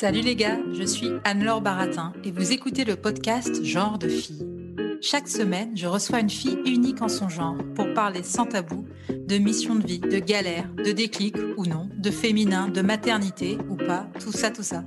Salut les gars, je suis Anne-Laure Baratin et vous écoutez le podcast Genre de fille. Chaque semaine, je reçois une fille unique en son genre pour parler sans tabou de mission de vie, de galère, de déclic ou non, de féminin, de maternité ou pas, tout ça, tout ça.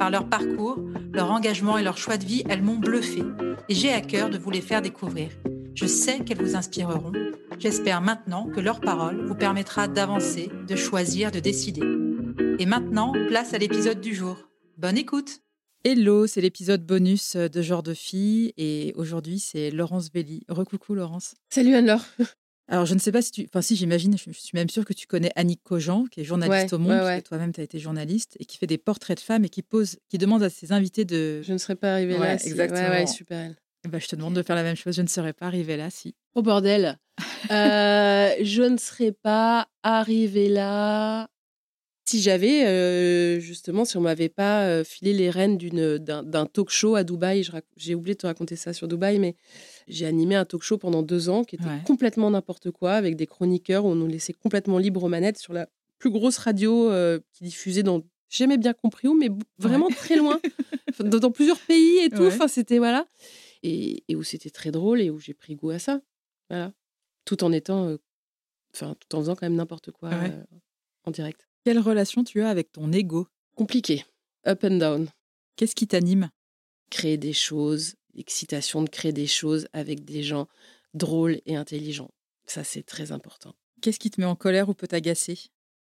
Par leur parcours, leur engagement et leur choix de vie, elles m'ont bluffé et j'ai à cœur de vous les faire découvrir. Je sais qu'elles vous inspireront. J'espère maintenant que leur parole vous permettra d'avancer, de choisir, de décider. Et maintenant, place à l'épisode du jour. Bonne écoute Hello, c'est l'épisode bonus de Genre de fille et aujourd'hui c'est Laurence Belli. Recoucou Laurence. Salut Anne-Laure. Alors je ne sais pas si tu... Enfin si j'imagine, je suis même sûre que tu connais Annick Cogent, qui est journaliste Ouais, au Monde, ouais, parce ouais. que toi-même tu as été journaliste, et qui fait des portraits de femmes et qui pose, qui demande à ses invités de... Je ne serais pas arrivée Ouais, là. si- exactement. Ouais, ouais, super. elle. Ben, je te demande de faire la même chose, je ne serais pas arrivée là si. Oh bordel. Euh, je ne serais pas arrivée là si j'avais, euh, justement, si on m'avait pas euh, filé les rênes d'un talk show à Dubaï. J'ai oublié de te raconter ça sur Dubaï, mais j'ai animé un talk show pendant deux ans qui était Ouais. complètement n'importe quoi, avec des chroniqueurs où on nous laissait complètement libre aux manettes sur la plus grosse radio euh, qui diffusait dans j'ai jamais bien compris où, mais vraiment très loin, dans, dans plusieurs pays et tout. Ouais. Enfin, c'était voilà, et, et où c'était très drôle et où j'ai pris goût à ça, voilà, tout en étant, euh, enfin, tout en faisant quand même n'importe quoi euh, en direct. Quelle relation tu as avec ton ego? Compliqué, up and down, Qu'est-ce qui t'anime? Créer des choses, l'excitation de créer des choses avec des gens drôles et intelligents. Ça, c'est très important. Qu'est-ce qui te met en colère ou peut t'agacer?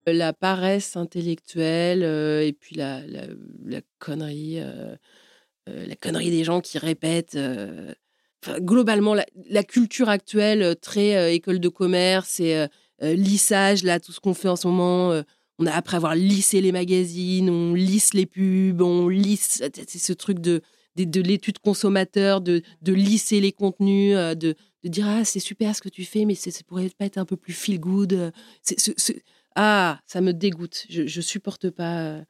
La paresse intellectuelle euh, et puis la, la, la connerie, euh, euh, la connerie des gens qui répètent. euh, enfin, globalement, la, la culture actuelle, euh, très euh, école de commerce et euh, euh, lissage, là, tout ce qu'on fait en ce moment. On a après avoir lissé les magazines, on lisse les pubs, on lisse. C'est ce truc de, de, de l'étude consommateur, de, de lisser les contenus, euh, de, de dire Ah, c'est super ce que tu fais, mais ça pourrait pas être un peu plus feel good. euh, ah, ça me dégoûte. Je, je supporte pas euh,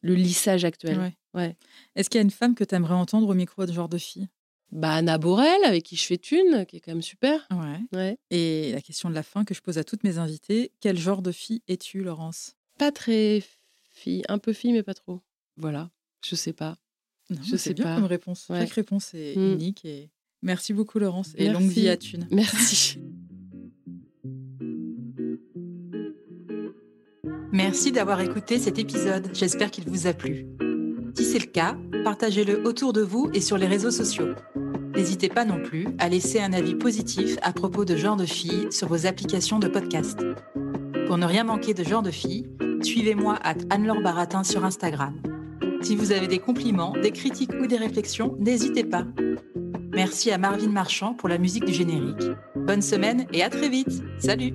le lissage actuel. Ouais. Ouais. Est-ce qu'il y a une femme que tu aimerais entendre au micro de genre de fille? Bah, Anna Borel, avec qui je fais une, qui est quand même super. Ouais. Ouais. Et la question de la fin que je pose à toutes mes invités, quel genre de fille es-tu, Laurence? Pas très fille, un peu fille, mais pas trop. Voilà, je sais pas. Non, Je sais bien pas. comme réponse. Ouais. Chaque réponse est Mm. unique. Et... Merci beaucoup, Laurence. Et longue vie à Thune. Merci. Merci d'avoir écouté cet épisode, j'espère qu'il vous a plu. Si c'est le cas, partagez-le autour de vous et sur les réseaux sociaux. N'hésitez pas non plus à laisser un avis positif à propos de Genre de Filles sur vos applications de podcast. Pour ne rien manquer de Genre de Filles, suivez-moi à Anne-Laure Baratin sur Instagram. Si vous avez des compliments, des critiques ou des réflexions, n'hésitez pas. Merci à Marvin Marchand pour la musique du générique. Bonne semaine et à très vite. Salut